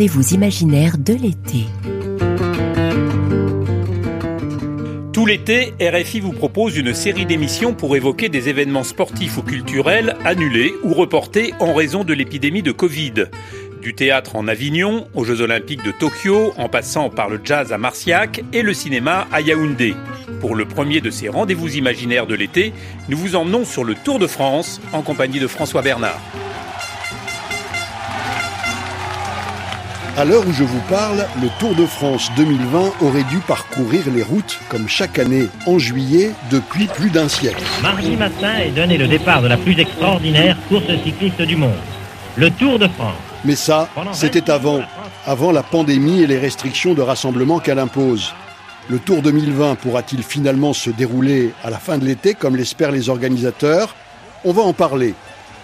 rendez-vous imaginaire de l'été. Tout l'été, RFI vous propose une série d'émissions pour évoquer des événements sportifs ou culturels annulés ou reportés en raison de l'épidémie de Covid. Du théâtre en Avignon, aux Jeux Olympiques de Tokyo, en passant par le jazz à Marciac et le cinéma à Yaoundé. Pour le premier de ces rendez-vous imaginaires de l'été, nous vous emmenons sur le Tour de France en compagnie de François Bernard. À l'heure où je vous parle, le Tour de France 2020 aurait dû parcourir les routes, comme chaque année en juillet, depuis plus d'un siècle. Mardi matin est donné le départ de la plus extraordinaire course cycliste du monde, le Tour de France. Mais ça, c'était avant, avant la pandémie et les restrictions de rassemblement qu'elle impose. Le Tour 2020 pourra-t-il finalement se dérouler à la fin de l'été, comme l'espèrent les organisateurs? On va en parler.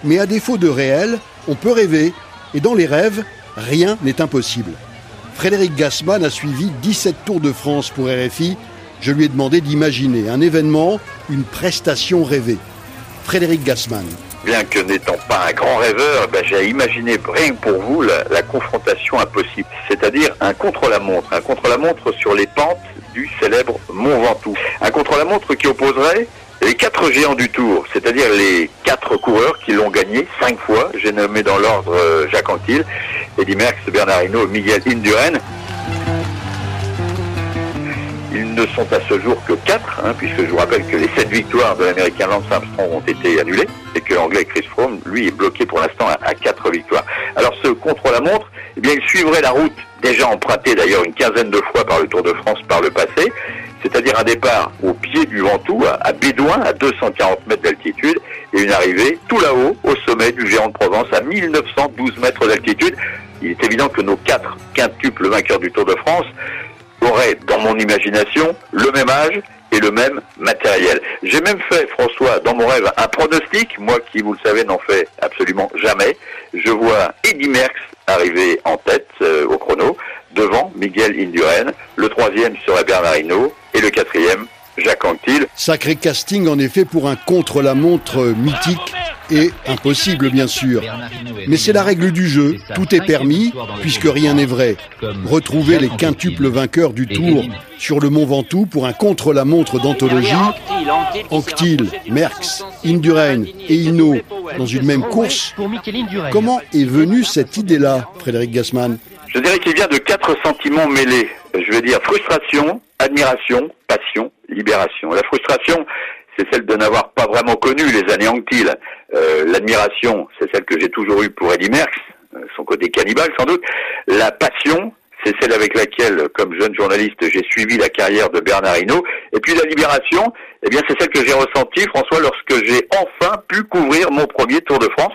Mais à défaut de réel, on peut rêver. Et dans les rêves, rien n'est impossible. Frédéric Gassman a suivi 17 Tours de France pour RFI. Je lui ai demandé d'imaginer un événement, une prestation rêvée. Frédéric Gassman. Bien que n'étant pas un grand rêveur, ben, j'ai imaginé rien pour vous la, la confrontation impossible, c'est-à-dire un contre-la-montre, un contre-la-montre sur les pentes du célèbre Mont Ventoux, un contre-la-montre qui opposerait les quatre géants du Tour, c'est-à-dire les quatre coureurs qui l'ont gagné cinq fois. J'ai nommé dans l'ordre euh, Jacques Anquetil, Eddy Merckx, Bernard Hinault, Miguel Indurain. Ils ne sont à ce jour que quatre, hein, puisque je vous rappelle que les sept victoires de l'américain Lance Armstrong ont été annulées et que l'anglais Chris Froome, lui, est bloqué pour l'instant à, à quatre victoires. Alors ce contre-la-montre, eh bien, il suivrait la route déjà empruntée d'ailleurs une quinzaine de fois par le Tour de France par le passé, c'est-à-dire un départ au pied du Ventoux, à Bédouin, à 240 mètres d'altitude, et une arrivée tout là-haut, au sommet du Géant de Provence, à 1912 mètres d'altitude. Il est évident que nos quatre quintuples vainqueurs du Tour de France auraient, dans mon imagination, le même âge et le même matériel. J'ai même fait, François, dans mon rêve, un pronostic, moi qui, vous le savez, n'en fais absolument jamais. Je vois Eddy Merckx arriver en tête euh, au chrono, devant Miguel Indurain. Le troisième serait Bernard Hinault et le quatrième, Jacques Anquetil. Sacré casting en effet pour un contre-la-montre mythique et impossible bien sûr. Mais c'est la règle du jeu, tout est permis puisque rien n'est vrai. Retrouver les quintuples vainqueurs du Tour sur le Mont Ventoux pour un contre-la-montre d'anthologie, Anquetil, Merckx, Indurain et Hinault dans une même course, comment est venue cette idée-là, Frédéric Gassman Je dirais qu'il vient de quatre sentiments mêlés. Je veux dire frustration, admiration, passion, libération. La frustration, c'est celle de n'avoir pas vraiment connu les années Anquetil. Euh, L'admiration, c'est celle que j'ai toujours eue pour Eddy Merckx, euh, son côté cannibale sans doute. La passion, c'est celle avec laquelle, comme jeune journaliste, j'ai suivi la carrière de Bernard Hinault. Et puis la libération, eh bien, c'est celle que j'ai ressentie, François, lorsque j'ai enfin pu couvrir mon premier Tour de France.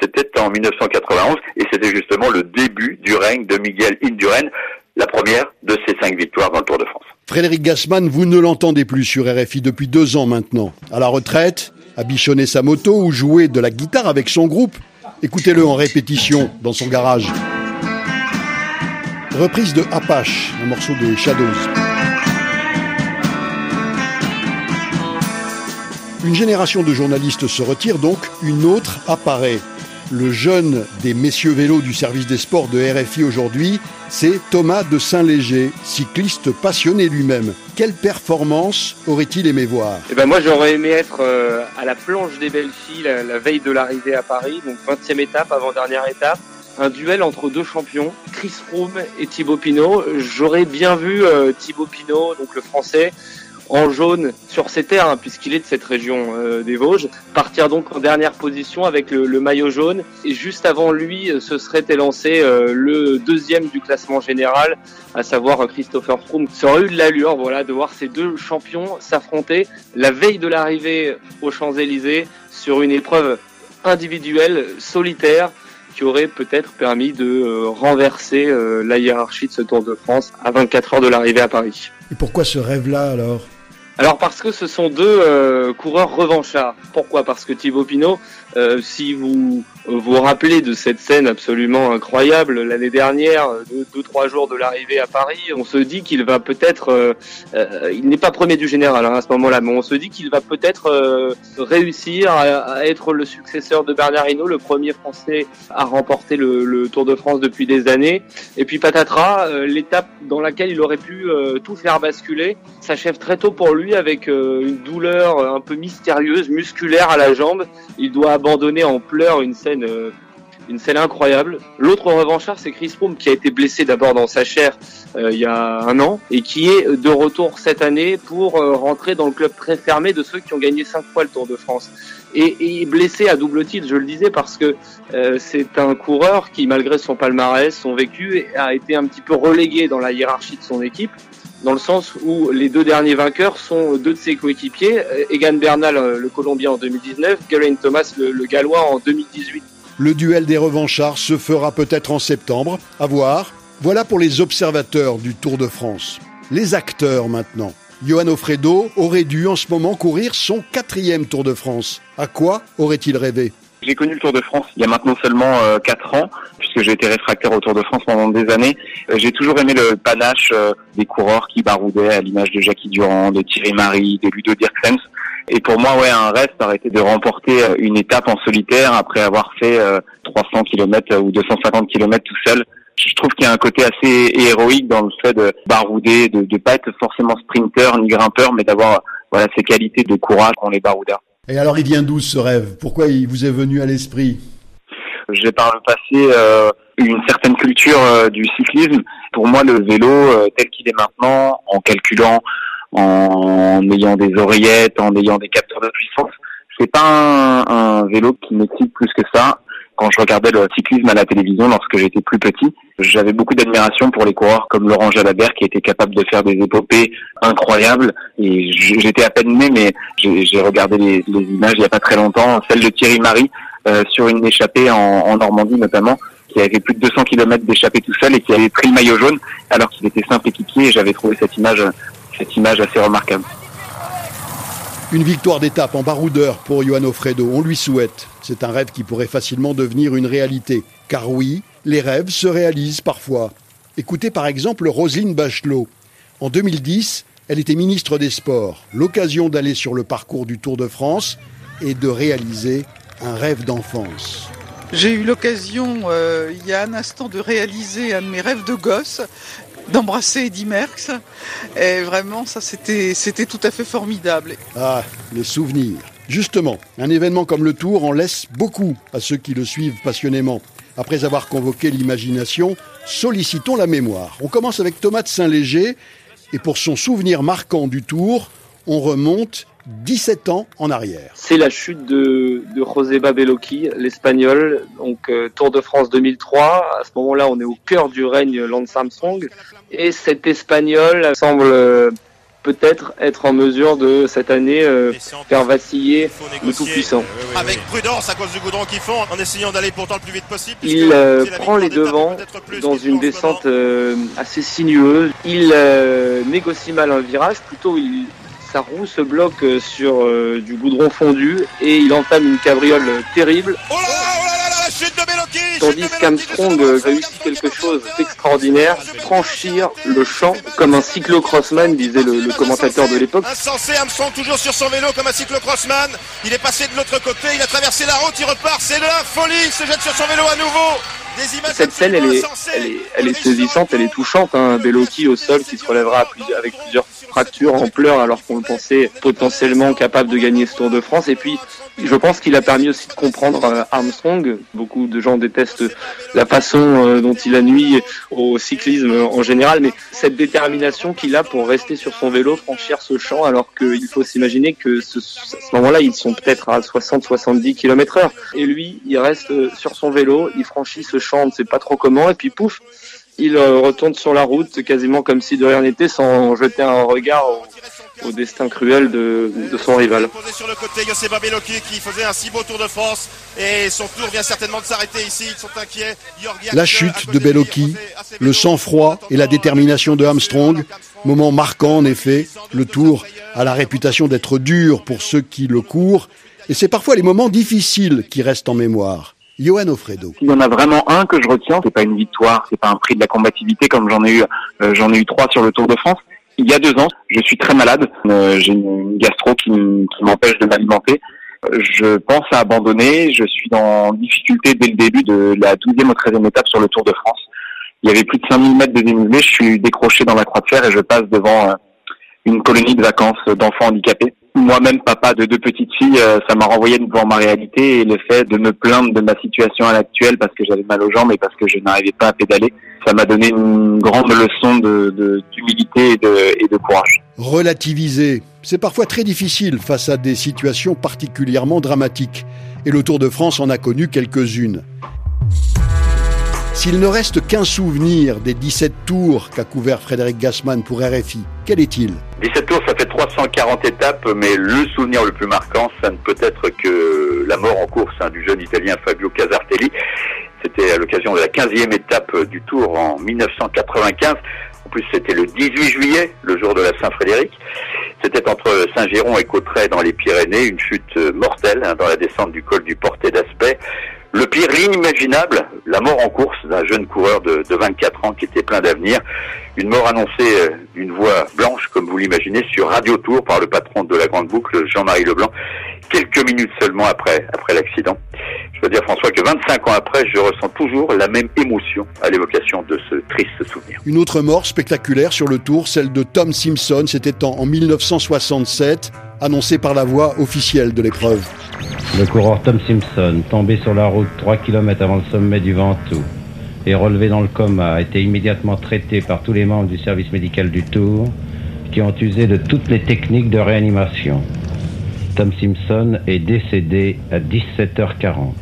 C'était en 1991 et c'était justement le début du règne de Miguel Indurain, la première de ses cinq victoires dans le Tour de France. Frédéric Gassman, vous ne l'entendez plus sur RFI depuis deux ans maintenant. À la retraite, à bichonner sa moto ou jouer de la guitare avec son groupe. Écoutez-le en répétition dans son garage. Reprise de Apache, un morceau des Shadows. Une génération de journalistes se retire donc, une autre apparaît. Le jeune des messieurs vélos du service des sports de RFI aujourd'hui, c'est Thomas de Saint-Léger, cycliste passionné lui-même. Quelle performance aurait-il aimé voir? Eh ben Moi, j'aurais aimé être euh, à la planche des belles filles la, veille de l'arrivée à Paris, donc 20e étape, avant-dernière étape. Un duel entre deux champions, Chris Froome et Thibaut Pinot. J'aurais bien vu euh, Thibaut Pinot, donc le français, en jaune sur ses terres, hein, puisqu'il est de cette région euh, des Vosges, partir donc en dernière position avec le, maillot jaune. Et juste avant lui, euh, se serait élancé euh, le deuxième du classement général, à savoir Christopher Froome. Ça aurait eu de l'allure, voilà, de voir ces deux champions s'affronter la veille de l'arrivée aux Champs-Élysées sur une épreuve individuelle, solitaire, qui aurait peut-être permis de renverser la hiérarchie de ce Tour de France à 24 heures de l'arrivée à Paris. Et pourquoi ce rêve-là alors? Alors parce que ce sont deux euh, coureurs revanchards. Pourquoi? Parce que Thibaut Pinot, euh, si vous vous rappelez de cette scène absolument incroyable l'année dernière, deux, deux, trois jours de l'arrivée à Paris, on se dit qu'il va peut-être, euh, euh il n'est pas premier du général hein, à ce moment-là, mais on se dit qu'il va peut-être euh, réussir à, être le successeur de Bernard Hinault, le premier Français à remporter le, le, Tour de France depuis des années. Et puis patatras, l'étape dans laquelle il aurait pu tout faire basculer s'achève très tôt pour lui avec une douleur un peu mystérieuse, musculaire à la jambe. Il doit abandonner en pleurs une scène, euh, une scène incroyable. L'autre revanchard, c'est Chris Froome qui a été blessé d'abord dans sa chair euh, il y a un an et qui est de retour cette année pour euh, rentrer dans le club très fermé de ceux qui ont gagné cinq fois le Tour de France. Et, et blessé à double titre, je le disais, parce que c'est un coureur qui, malgré son palmarès, son vécu, a été un petit peu relégué dans la hiérarchie de son équipe dans le sens où les deux derniers vainqueurs sont deux de ses coéquipiers, Egan Bernal, euh, le Colombien en 2019, Geraint Thomas, le, le, Gallois en 2018. Le duel des revanchards se fera peut-être en septembre, à voir. Voilà pour les observateurs du Tour de France. Les acteurs maintenant. Johan Ofredo aurait dû en ce moment courir son quatrième Tour de France. À quoi aurait-il rêvé? J'ai connu le Tour de France il y a maintenant seulement euh, 4 ans, puisque j'ai été réfractaire au Tour de France pendant des années. Euh, j'ai toujours aimé le panache euh, des coureurs qui baroudaient à l'image de Jackie Durand, de Thierry Marie, de Ludo Dirkens. Et pour moi, ouais, un rêve, ça été de remporter euh, une étape en solitaire après avoir fait 300 km ou 250 km tout seul. Je trouve qu'il y a un côté assez héroïque dans le fait de barouder, de ne pas être forcément sprinter ni grimpeur, mais d'avoir voilà ces qualités de courage qu'ont les baroudeurs. Et alors, il vient d'où ce rêve? Pourquoi il vous est venu à l'esprit? J'ai par le passé euh, une certaine culture euh, du cyclisme. Pour moi, le vélo, euh, tel qu'il est maintenant, en calculant, en ayant des oreillettes, en ayant des capteurs de puissance, c'est pas un, un vélo qui m'excite plus que ça quand je regardais le cyclisme à la télévision lorsque j'étais plus petit, j'avais beaucoup d'admiration pour les coureurs comme Laurent Jalabert qui était capable de faire des épopées incroyables. Et j'étais à peine né, mais j'ai regardé les, images il y a pas très longtemps, celle de Thierry Marie euh, sur une échappée en, Normandie notamment, qui avait plus de 200 km d'échappée tout seul et qui avait pris le maillot jaune alors qu'il était simple équipier. J'avais trouvé cette image, cette image assez remarquable. Une victoire d'étape en baroudeur pour Johan Ofredo, on lui souhaite. C'est un rêve qui pourrait facilement devenir une réalité. Car oui, les rêves se réalisent parfois. Écoutez par exemple Roselyne Bachelot. En 2010, elle était ministre des Sports. L'occasion d'aller sur le parcours du Tour de France et de réaliser un rêve d'enfance. J'ai eu l'occasion, euh, il y a un instant, de réaliser un de mes rêves de gosse d'embrasser Eddie Merckx. Et vraiment, ça, c'était, c'était tout à fait formidable. Ah, les souvenirs. Justement, un événement comme le Tour en laisse beaucoup à ceux qui le suivent passionnément. Après avoir convoqué l'imagination, sollicitons la mémoire. On commence avec Thomas de Saint-Léger, et pour son souvenir marquant du Tour, on remonte 17 ans en arrière. C'est la chute de, de José Babelocchi, l'Espagnol, donc euh, Tour de France 2003. À ce moment-là, on est au cœur du règne Lance Armstrong. Et cet Espagnol semble euh, peut-être être en mesure de cette année euh, faire vaciller le Tout-Puissant. Avec prudence à cause du goudron qu'ils font, en essayant d'aller pourtant le plus vite possible. Il euh, prend les devants dans une descente euh, assez sinueuse. Il euh, négocie mal un virage, plutôt il, sa roue se bloque sur euh, du goudron fondu et il entame une cabriole terrible. Oh là là, oh là là, la chute de Tandis qu'Armstrong réussit quelque chose d'extraordinaire, franchir le champ comme un cyclocrossman, disait le, le commentateur de l'époque. Insensé, Armstrong toujours sur son vélo comme un cyclocrossman. Il est passé de l'autre côté, il a traversé la route, il repart, c'est de la folie, il se jette sur son vélo à nouveau. Cette scène, elle est, elle est, elle est saisissante, elle est touchante. Hein. Bellocchi au sol qui se relèvera avec plusieurs fractures en pleurs alors qu'on le pensait potentiellement capable de gagner ce Tour de France. Et puis, je pense qu'il a permis aussi de comprendre euh, Armstrong. Beaucoup de gens détestent la façon euh, dont il a nuit au cyclisme en général, mais cette détermination qu'il a pour rester sur son vélo, franchir ce champ, alors qu'il faut s'imaginer que ce, à ce moment-là, ils sont peut-être à 60-70 km heure. Et lui, il reste euh, sur son vélo, il franchit ce champ, on ne sait pas trop comment, et puis pouf, il retourne sur la route quasiment comme si de rien n'était, sans jeter un regard au, au destin cruel de, de, son rival. Sur le côté, qui faisait un si beau Tour de France et son tour vient certainement de s'arrêter ici. Ils sont inquiets. La chute de Bellocchi, le sang-froid et la détermination de Armstrong, moment marquant en effet. Le Tour a la réputation d'être dur pour ceux qui le courent, et c'est parfois les moments difficiles qui restent en mémoire. Johan Ofredo. Il y en a vraiment un que je retiens, c'est pas une victoire, c'est pas un prix de la combativité comme j'en ai eu, euh, j'en ai eu trois sur le Tour de France. Il y a deux ans, je suis très malade, euh, j'ai une gastro qui, m'empêche de m'alimenter. Je pense à abandonner, je suis en difficulté dès le début de la 12e ou 13e étape sur le Tour de France. Il y avait plus de 5000 mètres de dénivelé, je suis décroché dans la croix de fer et je passe devant euh, une colonie de vacances d'enfants handicapés moi-même papa de deux petites filles, euh, ça m'a renvoyé devant ma réalité et le fait de me plaindre de ma situation à l'actuelle parce que j'avais mal aux jambes et parce que je n'arrivais pas à pédaler, ça m'a donné une grande leçon de, d'humilité et de, et de courage. Relativiser, c'est parfois très difficile face à des situations particulièrement dramatiques. Et le Tour de France en a connu quelques-unes. S'il ne reste qu'un souvenir des 17 tours qu'a couvert Frédéric Gassman pour RFI, quel est-il? 17 tours, ça fait 340 étapes, mais le souvenir le plus marquant, ça ne peut être que la mort en course hein, du jeune Italien Fabio Casartelli. C'était à l'occasion de la 15e étape du Tour en 1995. En plus, c'était le 18 juillet, le jour de la Saint-Frédéric. C'était entre Saint-Géron et Cotteret dans les Pyrénées, une chute mortelle hein, dans la descente du col du Portet d'Aspect. Le pire, l'inimaginable, la mort en course d'un jeune coureur de, 24 ans qui était plein d'avenir. Une mort annoncée euh, d'une voix blanche, comme vous l'imaginez, sur Radio Tour par le patron de la Grande Boucle, Jean-Marie Leblanc, quelques minutes seulement après, après l'accident. Je veux dire, François, que 25 ans après, je ressens toujours la même émotion à l'évocation de ce triste souvenir. Une autre mort spectaculaire sur le Tour, celle de Tom Simpson, c'était en 1967, annoncée par la voix officielle de l'épreuve. Le coureur Tom Simpson, tombé sur la route 3 km avant le sommet du Ventoux et relevé dans le coma, a été immédiatement traité par tous les membres du service médical du Tour qui ont usé de toutes les techniques de réanimation. Tom Simpson est décédé à 17h40.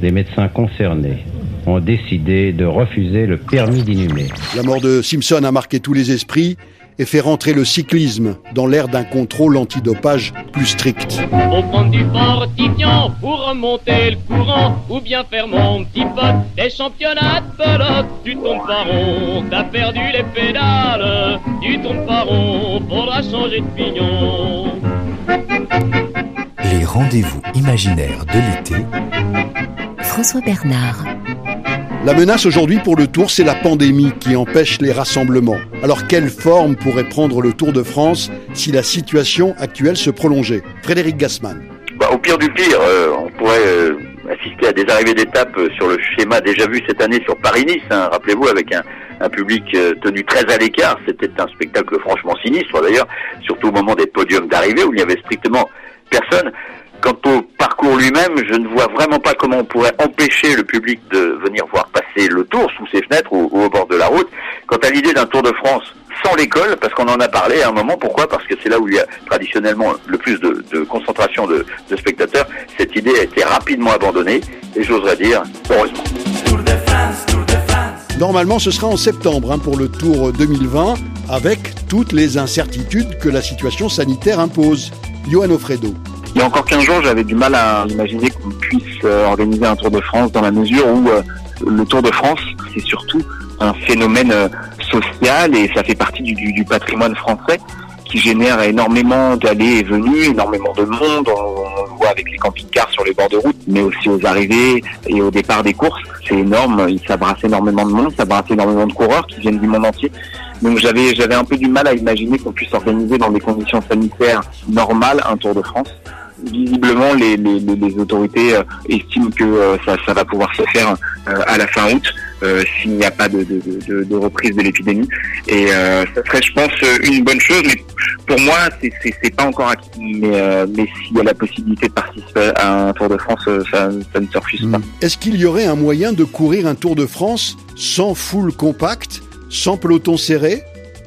Les médecins concernés ont décidé de refuser le permis d'inhumer. La mort de Simpson a marqué tous les esprits et fait rentrer le cyclisme dans l'ère d'un contrôle antidopage plus strict. Au prendre du fortifiant pour remonter le courant ou bien faire mon petit pote des championnats de pelote. Tu tombes pas rond, t'as perdu les pédales. Tu tombes pas rond, faudra changer de pignon. Les rendez-vous imaginaires de l'été. François Bernard. La menace aujourd'hui pour le Tour, c'est la pandémie qui empêche les rassemblements. Alors quelle forme pourrait prendre le Tour de France si la situation actuelle se prolongeait? Frédéric Gassman. Bah, au pire du pire, euh, on pourrait euh, assister à des arrivées d'étapes euh, sur le schéma déjà vu cette année sur Paris-Nice. Hein. Rappelez-vous, avec un, un public tenu très à l'écart. C'était un spectacle franchement sinistre d'ailleurs, surtout au moment des podiums d'arrivée où il n'y avait strictement personne. Quant au parcours lui-même, je ne vois vraiment pas comment on pourrait empêcher le public de venir voir passer le tour sous ses fenêtres ou, au bord de la route. Quant à l'idée d'un Tour de France sans l'école, parce qu'on en a parlé à un moment, pourquoi? Parce que c'est là où il y a traditionnellement le plus de, concentration de, spectateurs. Cette idée a été rapidement abandonnée et j'oserais dire heureusement. Normalement, ce sera en septembre hein, pour le Tour 2020, avec toutes les incertitudes que la situation sanitaire impose. Johan Ofredo. Il y a encore 15 jours, j'avais du mal à imaginer qu'on puisse euh, organiser un Tour de France dans la mesure où euh, le Tour de France, c'est surtout un phénomène euh, social et ça fait partie du, patrimoine français qui génère énormément d'allées et venues, énormément de monde. On, le voit avec les camping-cars sur les bords de route, mais aussi aux arrivées et au départ des courses. C'est énorme. Ça brasse énormément de monde, ça brasse énormément de coureurs qui viennent du monde entier. Donc j'avais j'avais un peu du mal à imaginer qu'on puisse organiser dans des conditions sanitaires normales un Tour de France visiblement, les, les, les autorités euh, estiment que euh, ça, ça, va pouvoir se faire euh, à la fin août. s'il n'y a pas de, de, de, reprise de l'épidémie. Et ça serait, je pense, une bonne chose. Mais pour moi, c'est pas encore acquis. Mais, mais s'il y a la possibilité de participer à un Tour de France, ça, ça ne se refuse pas. Hmm. Est-ce qu'il y aurait un moyen de courir un Tour de France sans foule compacte, sans peloton serré?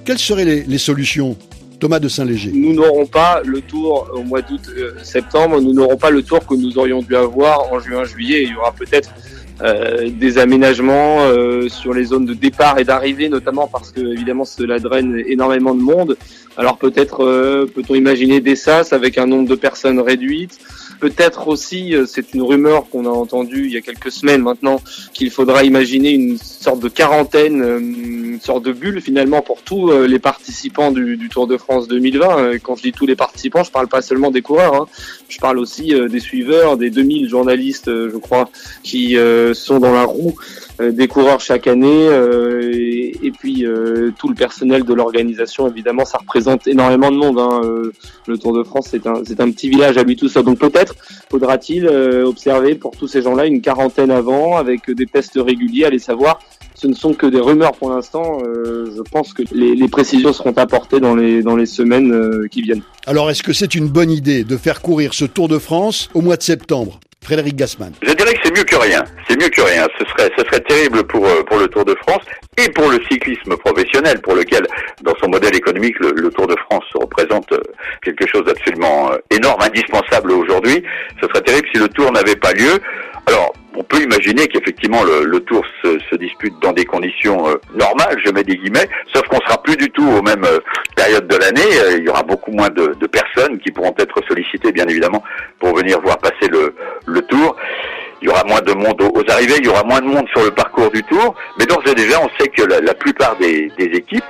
Quelles seraient les, les solutions? Thomas de Saint-Léger. Nous n'aurons pas le tour au mois d'août-septembre, euh, nous n'aurons pas le tour que nous aurions dû avoir en juin-juillet. Il y aura peut-être euh, des aménagements euh, sur les zones de départ et d'arrivée, notamment parce que évidemment cela draine énormément de monde. Alors peut-être peut-on imaginer des SAS avec un nombre de personnes réduites? Peut-être aussi, c'est une rumeur qu'on a entendue il y a quelques semaines maintenant, qu'il faudra imaginer une sorte de quarantaine une sorte de bulle finalement pour tous les participants du, Tour de France 2020. Quand je dis tous les participants, je parle pas seulement des coureurs, hein. je parle aussi des suiveurs, des 2000 journalistes, je crois, qui sont dans la roue des coureurs chaque année et, puis tout le personnel de l'organisation évidemment ça représente énormément de monde hein. le Tour de France c'est un c'est un petit village à lui tout seul donc peut-être faudra-t-il observer pour tous ces gens-là une quarantaine avant avec des tests réguliers allez savoir ce ne sont que des rumeurs pour l'instant. Euh, je pense que les, précisions seront apportées dans les, dans les semaines euh, qui viennent. Alors, est-ce que c'est une bonne idée de faire courir ce Tour de France au mois de septembre? Frédéric Gassman. Je dirais que c'est mieux que rien. C'est mieux que rien. Ce serait, ce serait terrible pour, euh, pour le Tour de France et pour le cyclisme professionnel, pour lequel, dans son modèle économique, le, le Tour de France représente quelque chose d'absolument énorme, indispensable aujourd'hui. Ce serait terrible si le Tour n'avait pas lieu. Alors, on peut imaginer qu'effectivement le, le, tour se, se, dispute dans des conditions euh, normales, je mets des guillemets, sauf qu'on sera plus du tout aux mêmes euh, périodes de l'année. Euh, il y aura beaucoup moins de, de, personnes qui pourront être sollicitées, bien évidemment, pour venir voir passer le, le tour. Il y aura moins de monde aux, arrivées, il y aura moins de monde sur le parcours du tour. Mais d'ores et déjà, on sait que la, la plupart des, des équipes,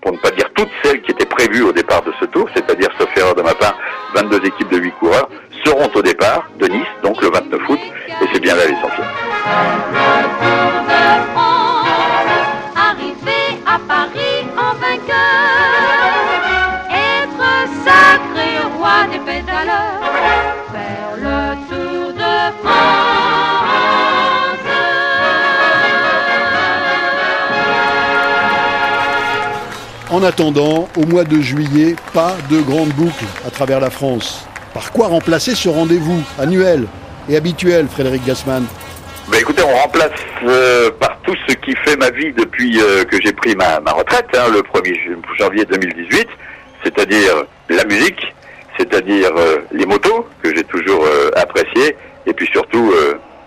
pour ne pas dire toutes celles qui étaient prévues au départ de ce tour, c'est-à-dire, sauf erreur de ma part, attendant, au mois de juillet, pas de grande boucle à travers la France. Par quoi remplacer ce rendez-vous annuel et habituel, Frédéric Gassman ben écoutez, on remplace euh, par tout ce qui fait ma vie depuis euh, que j'ai pris ma, ma retraite, hein, le 1er janvier 2018, c'est-à-dire la musique, c'est-à-dire euh, les motos, que j'ai toujours appréciées, et puis surtout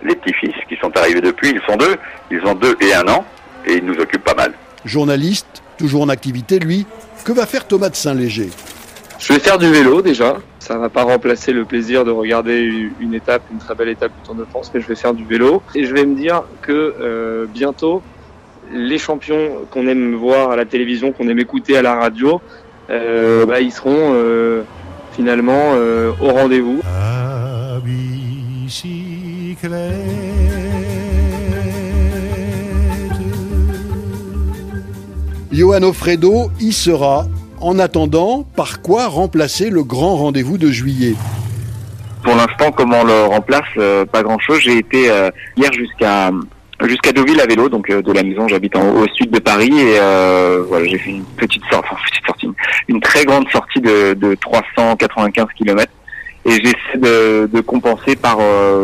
les petits-fils qui sont arrivés depuis, ils sont deux, ils ont deux et un an, et ils nous occupent pas mal. Journaliste, toujours en activité, lui, que va faire Thomas de Saint-Léger? Je vais faire du vélo déjà. Ça va pas remplacer le plaisir de regarder une étape, une très belle étape du Tour de France, mais je vais faire du vélo. Et je vais me dire que euh, bientôt, les champions qu'on aime voir à la télévision, qu'on aime écouter à la radio, euh, bah, ils seront euh, finalement euh, au rendez-vous. Johan Ofredo y sera. En attendant, par quoi remplacer le grand rendez-vous de juillet? Pour l'instant, comment le remplace euh, Pas grand-chose. J'ai été euh, hier jusqu'à jusqu'à Deauville à vélo, donc euh, de la maison, j'habite au sud de Paris et voilà, j'ai fait une petite sortie, une très grande sortie de, de 395 km et j'essaie de, de, compenser par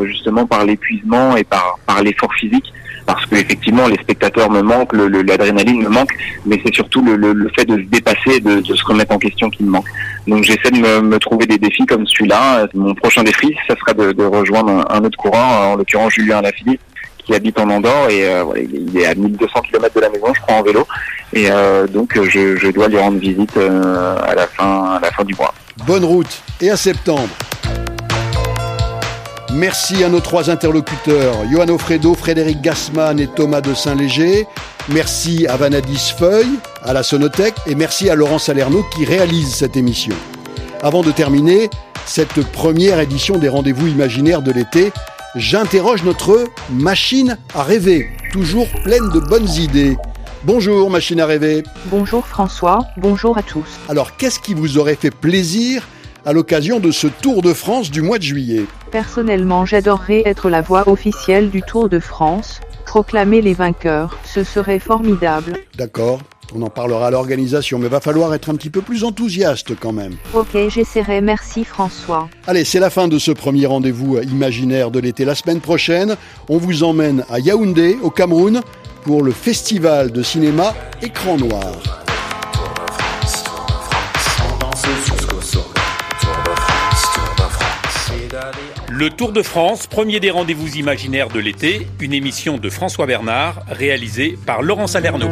justement par l'épuisement et par l'effort physique parce que effectivement les spectateurs me manquent, l'adrénaline me manque, mais c'est surtout le, fait de se dépasser, de, de, se remettre en question qui me manque. Donc j'essaie de me, me, trouver des défis comme celui-là. Mon prochain défi, ça sera de, de rejoindre un, autre courant, en l'occurrence Julien Lafilippe, qui habite en Andorre et euh, il est à 1200 km de la maison, je crois en vélo, et euh, donc je, je, dois lui rendre visite euh, à la fin à la fin du mois. Bonne route et à septembre. Merci à nos trois interlocuteurs, Johan Ofredo, Frédéric Gassman et Thomas de Saint-Léger. Merci à Vanadis Feuille, à la Sonothèque et merci à Laurent Salerno qui réalise cette émission. Avant de terminer cette première édition des rendez-vous imaginaires de l'été, j'interroge notre machine à rêver, toujours pleine de bonnes idées. Bonjour machine à rêver. Bonjour François, bonjour à tous. Alors qu'est-ce qui vous aurait fait plaisir à l'occasion de ce Tour de France du mois de juillet Personnellement, j'adorerais être la voix officielle du Tour de France, proclamer les vainqueurs, ce serait formidable. D'accord, on en parlera à l'organisation, mais va falloir être un petit peu plus enthousiaste quand même. Ok, j'essaierai, merci François. Allez, c'est la fin de ce premier rendez-vous imaginaire de l'été. La semaine prochaine, on vous emmène à Yaoundé, au Cameroun, pour le festival de cinéma Écran Noir. Le Tour de France, premier des rendez-vous imaginaires de l'été, une émission de François Bernard, réalisée par Laurent Salerno.